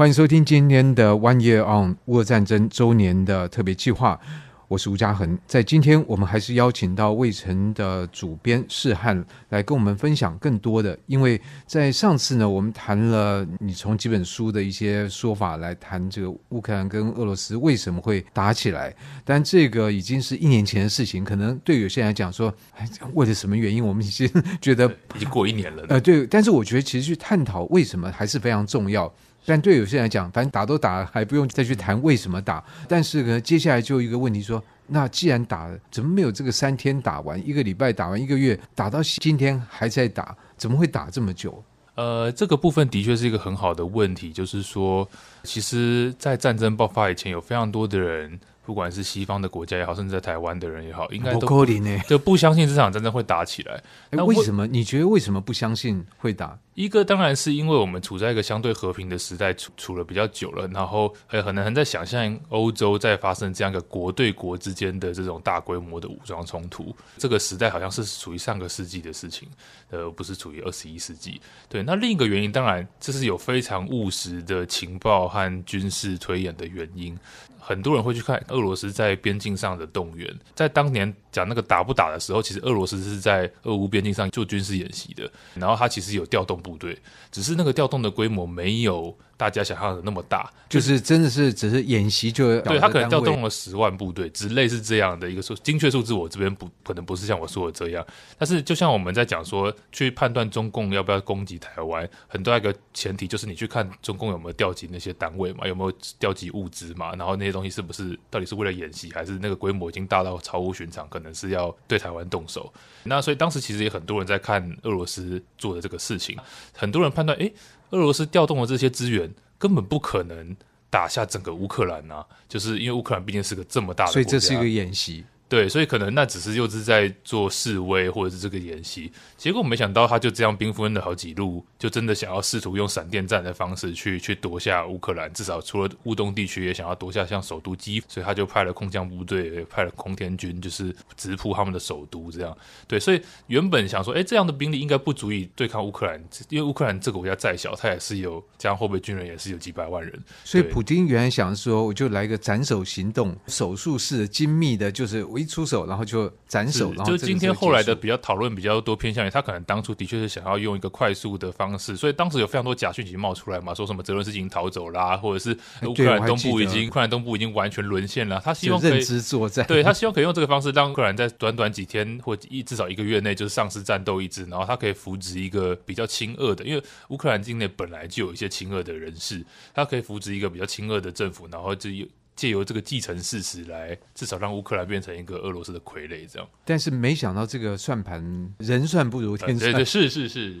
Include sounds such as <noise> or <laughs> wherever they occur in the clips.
欢迎收听今天的 One Year On 乌俄战争周年的特别计划。我是吴嘉恒，在今天我们还是邀请到魏晨的主编士翰来跟我们分享更多的。因为在上次呢，我们谈了你从几本书的一些说法来谈这个乌克兰跟俄罗斯为什么会打起来，但这个已经是一年前的事情，可能对有些人来讲说，哎，为了什么原因，我们已经觉得已经过一年了。呃，对，但是我觉得其实去探讨为什么还是非常重要。但对有些人来讲，反正打都打了，还不用再去谈为什么打。但是呢，接下来就一个问题说，那既然打了，怎么没有这个三天打完，一个礼拜打完，一个月打到今天还在打，怎么会打这么久？呃，这个部分的确是一个很好的问题，就是说，其实，在战争爆发以前，有非常多的人。不管是西方的国家也好，甚至在台湾的人也好，应该都不 <laughs> 就不相信这场战争会打起来。那为什么？你觉得为什么不相信会打？一个当然是因为我们处在一个相对和平的时代，处处了比较久了，然后很很难在想象欧洲在发生这样一个国对国之间的这种大规模的武装冲突。这个时代好像是属于上个世纪的事情，呃，不是处于二十一世纪。对，那另一个原因当然这是有非常务实的情报和军事推演的原因。很多人会去看俄俄罗斯在边境上的动员，在当年讲那个打不打的时候，其实俄罗斯是在俄乌边境上做军事演习的，然后他其实有调动部队，只是那个调动的规模没有。大家想象的那么大，就是真的是只是演习就对，他可能调动了十万部队，之类是这样的一个数精确数字，我这边不可能不是像我说的这样。但是就像我们在讲说，去判断中共要不要攻击台湾，很多一个前提就是你去看中共有没有调集那些单位嘛，有没有调集物资嘛，然后那些东西是不是到底是为了演习，还是那个规模已经大到超乎寻常，可能是要对台湾动手。那所以当时其实也很多人在看俄罗斯做的这个事情，很多人判断，诶。俄罗斯调动的这些资源根本不可能打下整个乌克兰呐、啊，就是因为乌克兰毕竟是个这么大的国家，所以这是一个演习。对，所以可能那只是又是在做示威或者是这个演习，结果没想到他就这样兵分了好几路，就真的想要试图用闪电战的方式去去夺下乌克兰，至少除了乌东地区也想要夺下像首都基辅，所以他就派了空降部队，派了空天军，就是直扑他们的首都这样。对，所以原本想说，哎，这样的兵力应该不足以对抗乌克兰，因为乌克兰这个国家再小，他也是有这样后备军人也是有几百万人。所以普京原来想说，我就来一个斩首行动，手术式精密的，就是一出手，然后就斩首。就今天后来的比较讨论比较多偏向于他可能当初的确是想要用一个快速的方式，所以当时有非常多假讯息冒出来嘛，说什么泽伦斯基已经逃走啦，或者是乌克兰东部已经乌克兰东部已经完全沦陷了。他希望可以认知作战，对他希望可以用这个方式让乌克兰在短短几天或一至少一个月内就是丧失战斗意志，然后他可以扶植一个比较亲俄的，因为乌克兰境内本来就有一些亲俄的人士，他可以扶植一个比较亲俄的政府，然后就有。借由这个继承事实来，至少让乌克兰变成一个俄罗斯的傀儡，这样。但是没想到这个算盘人算不如天算，对对 <laughs> 是是是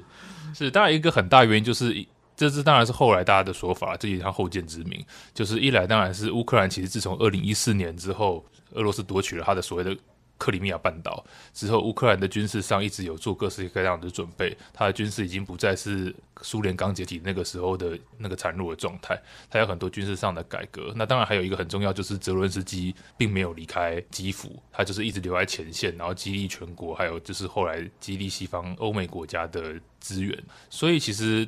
是。当然一个很大原因就是，这是当然是后来大家的说法，这也他后见之明。就是一来当然是乌克兰其实自从二零一四年之后，俄罗斯夺取了他的所谓的。克里米亚半岛之后，乌克兰的军事上一直有做各式各样的准备。他的军事已经不再是苏联刚解体那个时候的那个孱弱的状态，他有很多军事上的改革。那当然还有一个很重要，就是泽伦斯基并没有离开基辅，他就是一直留在前线，然后激励全国，还有就是后来激励西方欧美国家的资源。所以其实。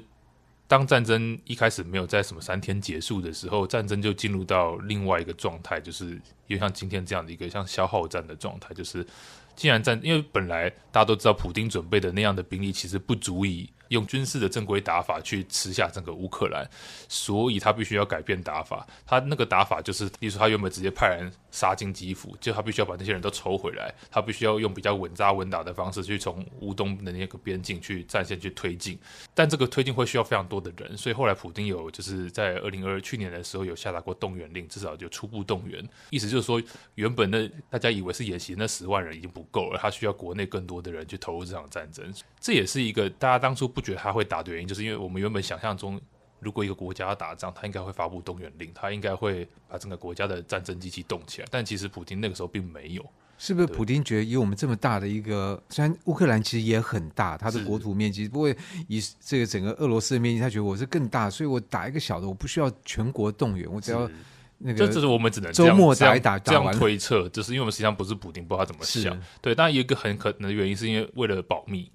当战争一开始没有在什么三天结束的时候，战争就进入到另外一个状态，就是又像今天这样的一个像消耗战的状态，就是既然战，因为本来大家都知道，普丁准备的那样的兵力其实不足以。用军事的正规打法去吃下整个乌克兰，所以他必须要改变打法。他那个打法就是，比如说他原本直接派人杀进基辅，就他必须要把那些人都抽回来。他必须要用比较稳扎稳打的方式去从乌东的那个边境去战线去推进。但这个推进会需要非常多的人，所以后来普丁有就是在二零二二去年的时候有下达过动员令，至少就初步动员。意思就是说，原本的大家以为是演习那十万人已经不够了，他需要国内更多的人去投入这场战争。这也是一个大家当初不。觉得他会打的原因，就是因为我们原本想象中，如果一个国家要打仗，他应该会发布动员令，他应该会把整个国家的战争机器动起来。但其实普京那个时候并没有，是不是？普丁觉得以我们这么大的一个，虽然乌克兰其实也很大，它的国土面积，不过以这个整个俄罗斯的面积，他觉得我是更大，所以我打一个小的，我不需要全国动员，我只要那个。这这是我们只能周末打一打，这样推测，就是因为我们实际上不是普丁，不知道他怎么想。对，当然有一个很可能的原因，是因为为了保密。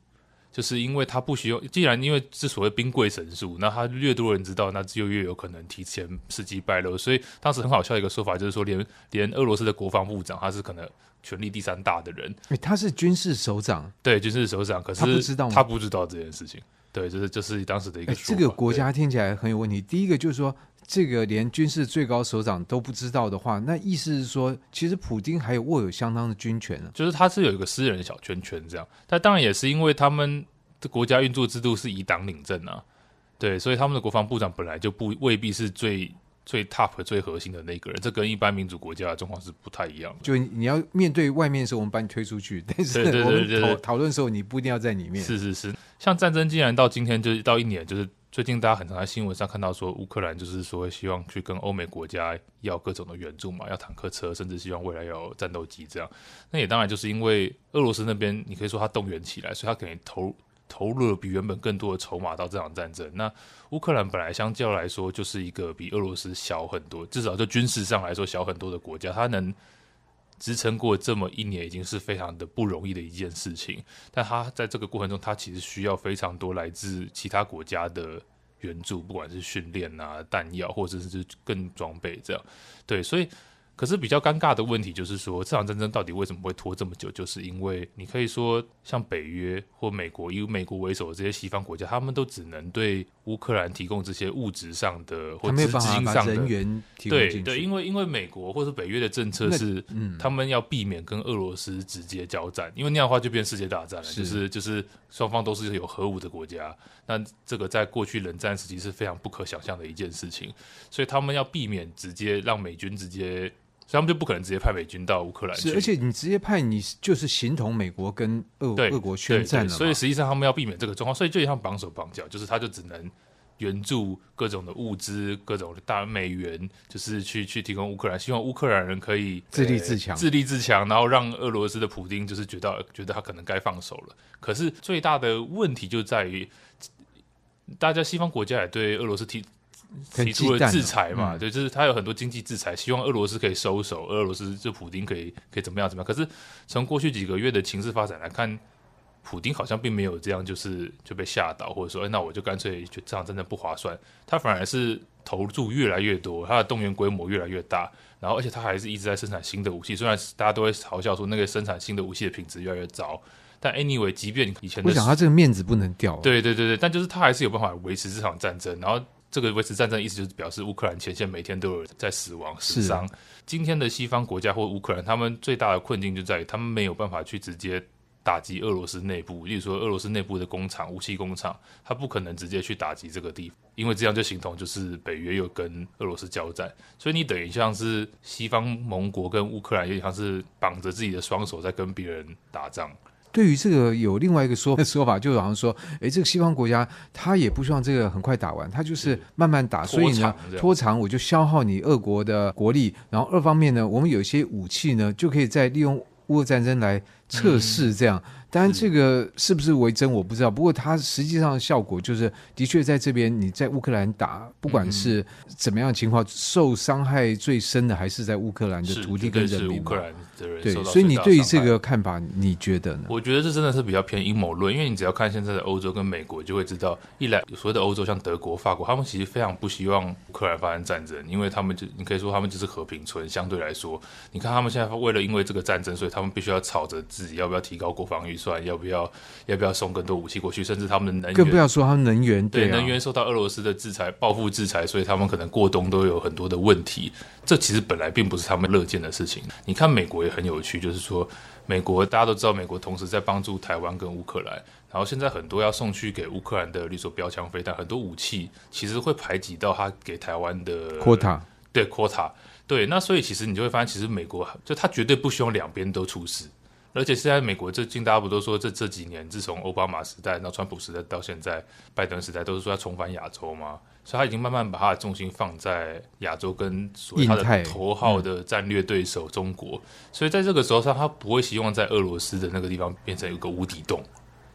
就是因为他不需要，既然因为是所谓兵贵神速，那他越多人知道，那就越有可能提前时机败露。所以当时很好笑的一个说法就是说，连连俄罗斯的国防部长，他是可能权力第三大的人，欸、他是军事首长，对，军事首长，可是他不知道，他不知道这件事情。对，就是就是当时的一个、欸。这个国家听起来很有问题。第一个就是说，这个连军事最高首长都不知道的话，那意思是说，其实普丁还有握有相当的军权呢。就是他是有一个私人小圈圈这样，但当然也是因为他们的国家运作制度是以党领政啊，对，所以他们的国防部长本来就不未必是最。最 top 最核心的那个人，这跟一般民主国家的状况是不太一样的。就你要面对外面的时候，我们把你推出去；但是我们讨讨论的时候，你不一定要在里面。是是是，像战争，既然到今天就是到一年，就是最近大家很常在新闻上看到说，乌克兰就是说希望去跟欧美国家要各种的援助嘛，要坦克车，甚至希望未来要战斗机这样。那也当然就是因为俄罗斯那边，你可以说他动员起来，所以他可以投。<laughs> 投入了比原本更多的筹码到这场战争。那乌克兰本来相较来说就是一个比俄罗斯小很多，至少就军事上来说小很多的国家，它能支撑过这么一年，已经是非常的不容易的一件事情。但他在这个过程中，他其实需要非常多来自其他国家的援助，不管是训练啊、弹药，或者是更装备这样。对，所以。可是比较尴尬的问题就是说，这场战争到底为什么会拖这么久？就是因为你可以说，像北约或美国，以美国为首的这些西方国家，他们都只能对乌克兰提供这些物质上的或资金上的人员提供。对对，因为因为美国或是北约的政策是，嗯，他们要避免跟俄罗斯直接交战，因为那样的话就变世界大战了，是就是就是双方都是有核武的国家，那这个在过去冷战时期是非常不可想象的一件事情，所以他们要避免直接让美军直接。所以他们就不可能直接派美军到乌克兰去，而且你直接派，你就是形同美国跟俄俄国宣战了。所以实际上他们要避免这个状况，所以就像绑手绑脚，就是他就只能援助各种的物资、各种的大美元，就是去去提供乌克兰，希望乌克兰人可以自立自强、自立自强，然后让俄罗斯的普丁就是觉得觉得他可能该放手了。可是最大的问题就在于，大家西方国家也对俄罗斯提。提出了制裁嘛，嗯、对，就是他有很多经济制裁，希望俄罗斯可以收手，俄罗斯就普丁可以可以怎么样怎么样。可是从过去几个月的情势发展来看，普丁好像并没有这样，就是就被吓到，或者说，哎，那我就干脆就这样，真的不划算。他反而是投入越来越多，他的动员规模越来越大，然后而且他还是一直在生产新的武器。虽然大家都会嘲笑说那个生产新的武器的品质越来越糟，但 anyway，即便以前的我想他这个面子不能掉，对对对对，但就是他还是有办法维持这场战争，然后。这个维持战争的意思就是表示乌克兰前线每天都有人在死亡死伤。今天的西方国家或乌克兰，他们最大的困境就在于他们没有办法去直接打击俄罗斯内部，例如说俄罗斯内部的工厂、武器工厂，他不可能直接去打击这个地方，因为这样就形同就是北约又跟俄罗斯交战，所以你等于像是西方盟国跟乌克兰有点像是绑着自己的双手在跟别人打仗。对于这个有另外一个说 <laughs> 说法，就好像说，哎，这个西方国家他也不希望这个很快打完，他就是慢慢打，所以呢，拖长我就消耗你俄国的国力，然后二方面呢，我们有一些武器呢，就可以再利用乌俄战争来测试这样。嗯当然，这个是不是为真我不知道。不过，它实际上的效果就是，的确在这边你在乌克兰打，不管是怎么样情况，受伤害最深的还是在乌克兰的土地跟人民。对，所以你对于这个看法，你觉得呢？我觉得这真的是比较偏阴谋论，因为你只要看现在的欧洲跟美国，就会知道，一来所谓的欧洲像德国、法国，他们其实非常不希望乌克兰发生战争，因为他们就你可以说他们就是和平村。相对来说，你看他们现在为了因为这个战争，所以他们必须要吵着自己要不要提高国防预算，要不要要不要送更多武器过去，甚至他们的能源更不要说他们能源对，能源受到俄罗斯的制裁、报复制裁，所以他们可能过冬都有很多的问题。这其实本来并不是他们乐见的事情。你看美国也很有趣，就是说美国大家都知道，美国同时在帮助台湾跟乌克兰，然后现在很多要送去给乌克兰的，例如说标枪飞弹，很多武器其实会排挤到他给台湾的 quota，对 quota，对，那所以其实你就会发现，其实美国就他绝对不希望两边都出事。而且现在美国最近大家不都说这这几年，自从奥巴马时代到川普时代到现在拜登时代，都是说要重返亚洲吗？所以他已经慢慢把他的重心放在亚洲跟所谓他的头号的战略对手中国。所以在这个时候上，他不会希望在俄罗斯的那个地方变成一个无底洞。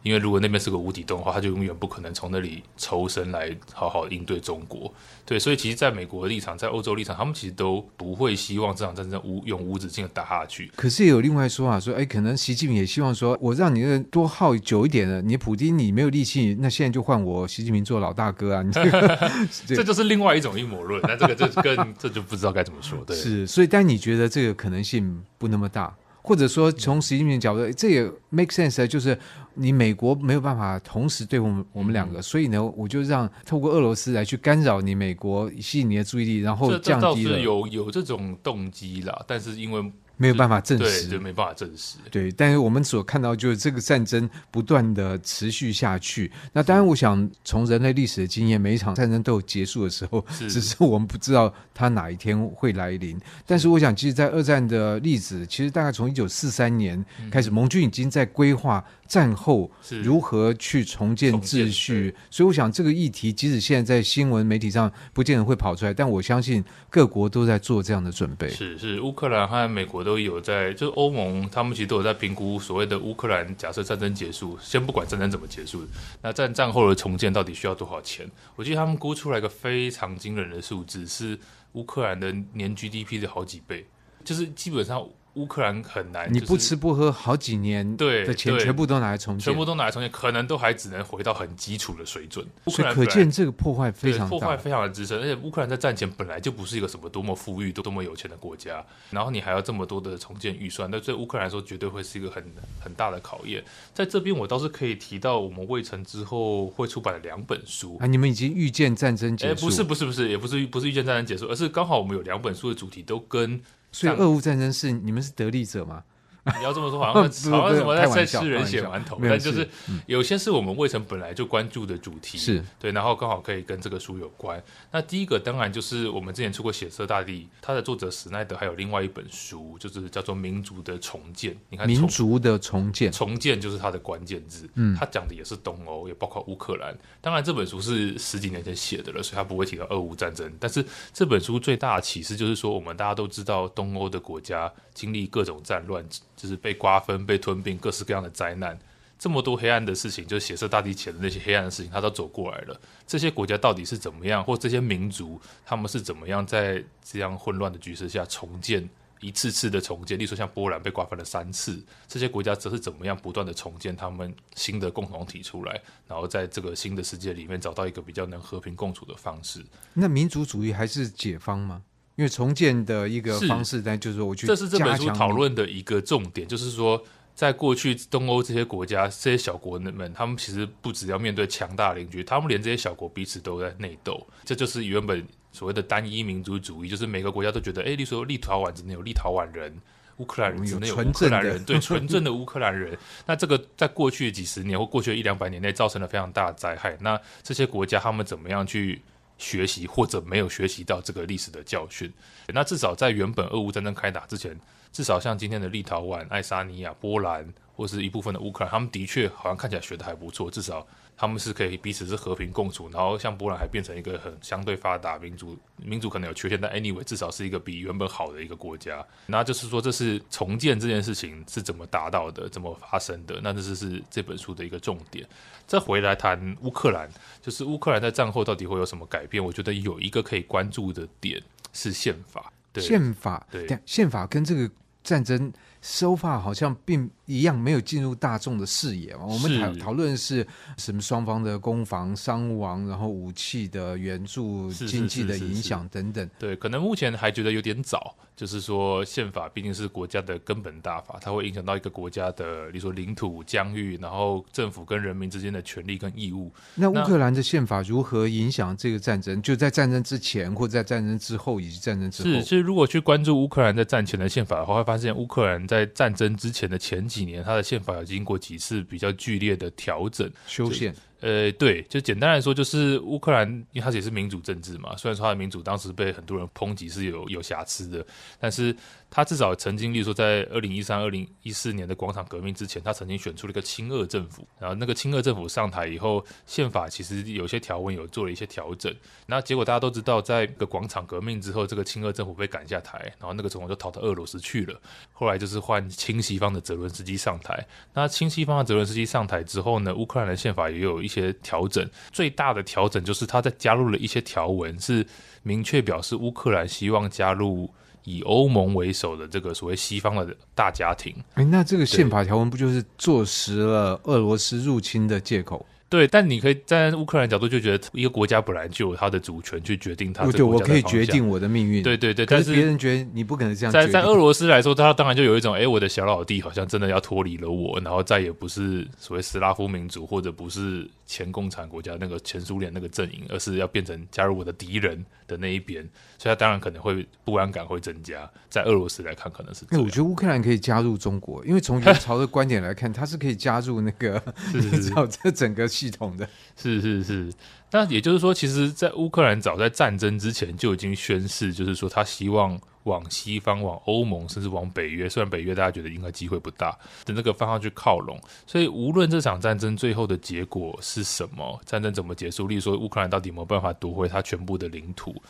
因为如果那边是个无底洞的话，他就永远不可能从那里抽身来好好应对中国。对，所以其实在美国的立场，在欧洲立场，他们其实都不会希望这场战争无永无止境的打下去。可是也有另外说法说，哎，可能习近平也希望说，我让你多耗久一点的，你普京你没有力气，那现在就换我习近平做老大哥啊！你这个，<laughs> 这就是另外一种阴谋论。那这个这跟这就不知道该怎么说。对，是，所以但你觉得这个可能性不那么大？或者说，从习近平角度，这也 make sense，就是你美国没有办法同时对我们我们两个，所以呢，我就让透过俄罗斯来去干扰你美国，吸引你的注意力，然后降低了。这倒是有有这种动机啦，但是因为。没有办法证实，对，没办法证实。对，但是我们所看到就是这个战争不断的持续下去。那当然，我想从人类历史的经验，每一场战争都有结束的时候，只是我们不知道它哪一天会来临。但是，我想，其实，在二战的例子，其实大概从一九四三年开始，盟军已经在规划。战后如何去重建秩序？所以我想这个议题，即使现在在新闻媒体上不见得会跑出来，但我相信各国都在做这样的准备。是是，乌克兰和美国都都有在，就是欧盟他们其实都有在评估所谓的乌克兰假设战争结束，先不管战争怎么结束，那战战后的重建到底需要多少钱？我记得他们估出来一个非常惊人的数字，是乌克兰的年 GDP 的好几倍，就是基本上。乌克兰很难，你不吃不喝好几年对的钱全部都拿来重建，全部都拿来重建，可能都还只能回到很基础的水准。乌克兰可见这个破坏非常，破坏非常的资深。而且乌克兰在战前本来就不是一个什么多么富裕、多么有钱的国家，然后你还要这么多的重建预算，那对乌克兰来说绝对会是一个很很大的考验。在这边我倒是可以提到，我们未成之后会出版的两本书啊，你们已经预见战争结束？不是不是不是，也不是不是预见战争结束，而是刚好我们有两本书的主题都跟。所以，俄乌战争是你们是得利者吗？<laughs> 你要这么说，好像 <laughs> 好像什么在在吃人血馒头，但就是有些是我们未曾本来就关注的主题，是对，然后刚好可以跟这个书有关。那第一个当然就是我们之前出过《血色大地》，它的作者史奈德还有另外一本书，就是叫做《民族的重建》。你看，民族的重建，重建就是它的关键字。嗯，他讲的也是东欧，也包括乌克兰。当然，这本书是十几年前写的了，所以他不会提到俄乌战争。但是这本书最大的启示就是说，我们大家都知道，东欧的国家经历各种战乱。就是被瓜分、被吞并，各式各样的灾难，这么多黑暗的事情，就是血色大地前的那些黑暗的事情，他都走过来了。这些国家到底是怎么样，或这些民族他们是怎么样在这样混乱的局势下重建，一次次的重建？例如说像波兰被瓜分了三次，这些国家则是怎么样不断的重建他们新的共同体出来，然后在这个新的世界里面找到一个比较能和平共处的方式。那民族主义还是解方吗？因为重建的一个方式，但就是说我去，这是这本书讨论的一个重点，就是说，在过去东欧这些国家、这些小国们，他们其实不只要面对强大邻居，他们连这些小国彼此都在内斗。这就是原本所谓的单一民族主义，就是每个国家都觉得，哎，例如说立陶宛只能有立陶宛人，乌克兰人只能有乌克兰人，对，<laughs> 纯正的乌克兰人。那这个在过去几十年或过去的一两百年内，造成了非常大的灾害。那这些国家他们怎么样去？学习或者没有学习到这个历史的教训，那至少在原本俄乌战争开打之前，至少像今天的立陶宛、爱沙尼亚、波兰或是一部分的乌克兰，他们的确好像看起来学得还不错，至少。他们是可以彼此是和平共处，然后像波兰还变成一个很相对发达民族，民族可能有缺陷，但 anyway 至少是一个比原本好的一个国家。那就是说，这是重建这件事情是怎么达到的，怎么发生的？那这是是这本书的一个重点。再回来谈乌克兰，就是乌克兰在战后到底会有什么改变？我觉得有一个可以关注的点是宪法。对，宪法，对，宪法跟这个战争。So far 好像并一样没有进入大众的视野嘛。我们讨讨论是什么双方的攻防、伤亡，然后武器的援助、经济的影响等等。对，可能目前还觉得有点早。就是说，宪法毕竟是国家的根本大法，它会影响到一个国家的，比如说领土、疆域，然后政府跟人民之间的权利跟义务。那乌克兰的宪法如何影响这个战争？就在战争之前，或在战争之后，以及战争之后？是，其实如果去关注乌克兰在战前的宪法的话，会发现乌克兰在战争之前的前几年，他的宪法有经过几次比较剧烈的调整、修宪。呃，对，就简单来说，就是乌克兰，因为它也是民主政治嘛。虽然说它的民主当时被很多人抨击是有有瑕疵的，但是它至少曾经，例如说在二零一三、二零一四年的广场革命之前，它曾经选出了一个亲俄政府。然后那个亲俄政府上台以后，宪法其实有些条文有做了一些调整。那结果大家都知道，在个广场革命之后，这个亲俄政府被赶下台，然后那个总统就逃到俄罗斯去了。后来就是换亲西方的泽伦斯基上台。那亲西方的泽伦斯基上台之后呢，乌克兰的宪法也有一些调整，最大的调整就是他在加入了一些条文，是明确表示乌克兰希望加入以欧盟为首的这个所谓西方的大家庭。诶，那这个宪法条文不就是坐实了俄罗斯入侵的借口？对，但你可以站在乌克兰角度就觉得，一个国家本来就有他的主权去决定他。对，我可以决定我的命运。对对对，但是别人觉得你不可能这样。在在俄罗斯来说，他当然就有一种，哎，我的小老弟好像真的要脱离了我，然后再也不是所谓斯拉夫民族，或者不是前共产国家那个前苏联那个阵营，而是要变成加入我的敌人的那一边，所以他当然可能会不安感会增加。在俄罗斯来看，可能是。那我觉得乌克兰可以加入中国，因为从元朝的观点来看，他是可以加入那个 <laughs> <laughs> 你知道这整个系统的。是是是，那也就是说，其实，在乌克兰早在战争之前就已经宣誓，就是说他希望往西方、往欧盟，甚至往北约。虽然北约大家觉得应该机会不大，的那个方向去靠拢。所以，无论这场战争最后的结果是什么，战争怎么结束，例如说乌克兰到底有没有办法夺回他全部的领土，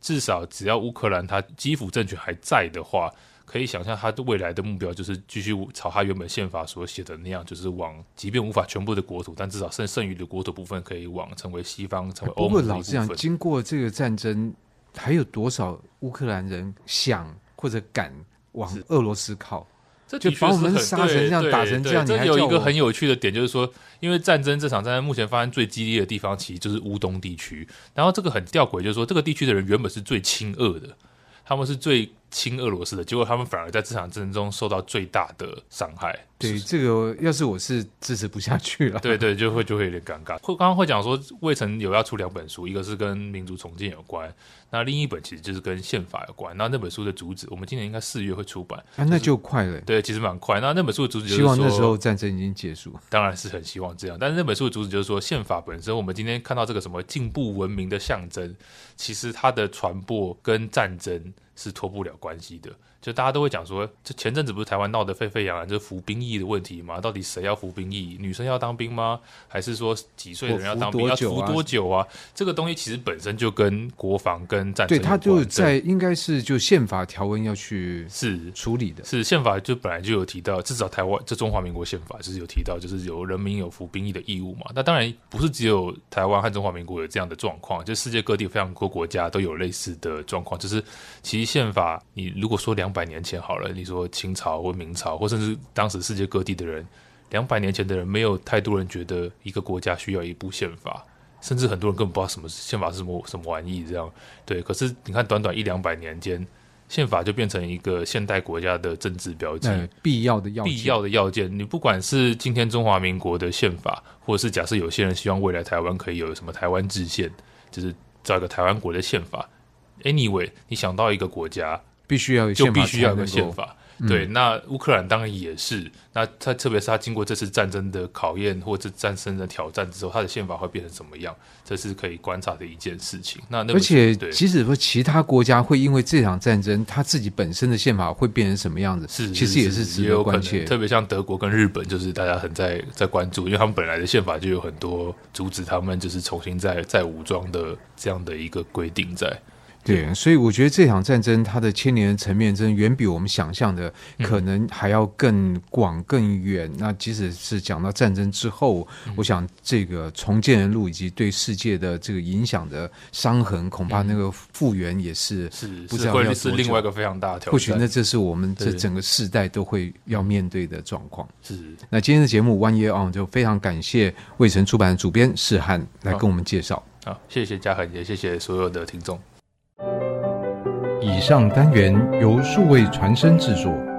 至少只要乌克兰他基辅政权还在的话。可以想象，他的未来的目标就是继续朝他原本宪法所写的那样，就是往，即便无法全部的国土，但至少剩剩余的国土部分可以往成为西方，成为欧盟的部分。不过老实讲，经过这个战争，还有多少乌克兰人想或者敢往俄罗斯靠？这就把我们杀成这样，打成这样。你还有一个很有趣的点，就是说，因为战争这场战争目前发生最激烈的地方，其实就是乌东地区。然后这个很吊诡，就是说，这个地区的人原本是最亲俄的，他们是最。亲俄罗斯的结果，他们反而在这场战争中受到最大的伤害。对，这个要是我是支持不下去了。对对，就会就会有点尴尬。会刚刚会讲说，卫城有要出两本书，一个是跟民族重建有关，那另一本其实就是跟宪法有关。那那本书的主旨，我们今年应该四月会出版。啊，那就快了。对，其实蛮快。那那本书的主旨就希望那时候战争已经结束。当然是很希望这样。但是那本书的主旨就是说，宪法本身，我们今天看到这个什么进步文明的象征，其实它的传播跟战争是脱不了关系的。就大家都会讲说，这前阵子不是台湾闹得沸沸扬扬，就是服兵役的问题嘛？到底谁要服兵役？女生要当兵吗？还是说几岁的人要当兵？要服多久啊？这个东西其实本身就跟国防跟战争，对，它就在应该是就宪法条文要去是处理的，是宪法就本来就有提到，至少台湾这中华民国宪法就是有提到，就是有人民有服兵役的义务嘛。那当然不是只有台湾和中华民国有这样的状况，就世界各地非常多国家都有类似的状况。就是其实宪法，你如果说两百年前好了，你说清朝或明朝，或甚至当时世界各地的人，两百年前的人，没有太多人觉得一个国家需要一部宪法，甚至很多人根本不知道什么宪法是什么什么玩意，这样对。可是你看，短短一两百年间，宪法就变成一个现代国家的政治标记，嗯，必要的要件，必要的要件。你不管是今天中华民国的宪法，或者是假设有些人希望未来台湾可以有什么台湾制宪，就是造一个台湾国的宪法。Anyway，你想到一个国家。必须要有就必须要有个宪法，对。嗯、那乌克兰当然也是，那他特别是他经过这次战争的考验或者战争的挑战之后，他的宪法会变成什么样？这是可以观察的一件事情。那，那而且即使说其他国家会因为这场战争，他自己本身的宪法会变成什么样子？是，其实也是值得关切。特别像德国跟日本，就是大家很在在关注，因为他们本来的宪法就有很多阻止他们就是重新再再武装的这样的一个规定在。对，所以我觉得这场战争它的牵连的层面，真的远比我们想象的可能还要更广更远。嗯、那即使是讲到战争之后，嗯、我想这个重建的路以及对世界的这个影响的伤痕，恐怕那个复原也是是不知道要多久，是另外一个非常大的挑战。或许那这是我们这整个世代都会要面对的状况。是。那今天的节目 One Year On 就非常感谢卫城出版的主编士翰来跟我们介绍。好，谢谢嘉恒，也谢谢所有的听众。上单元由数位传声制作。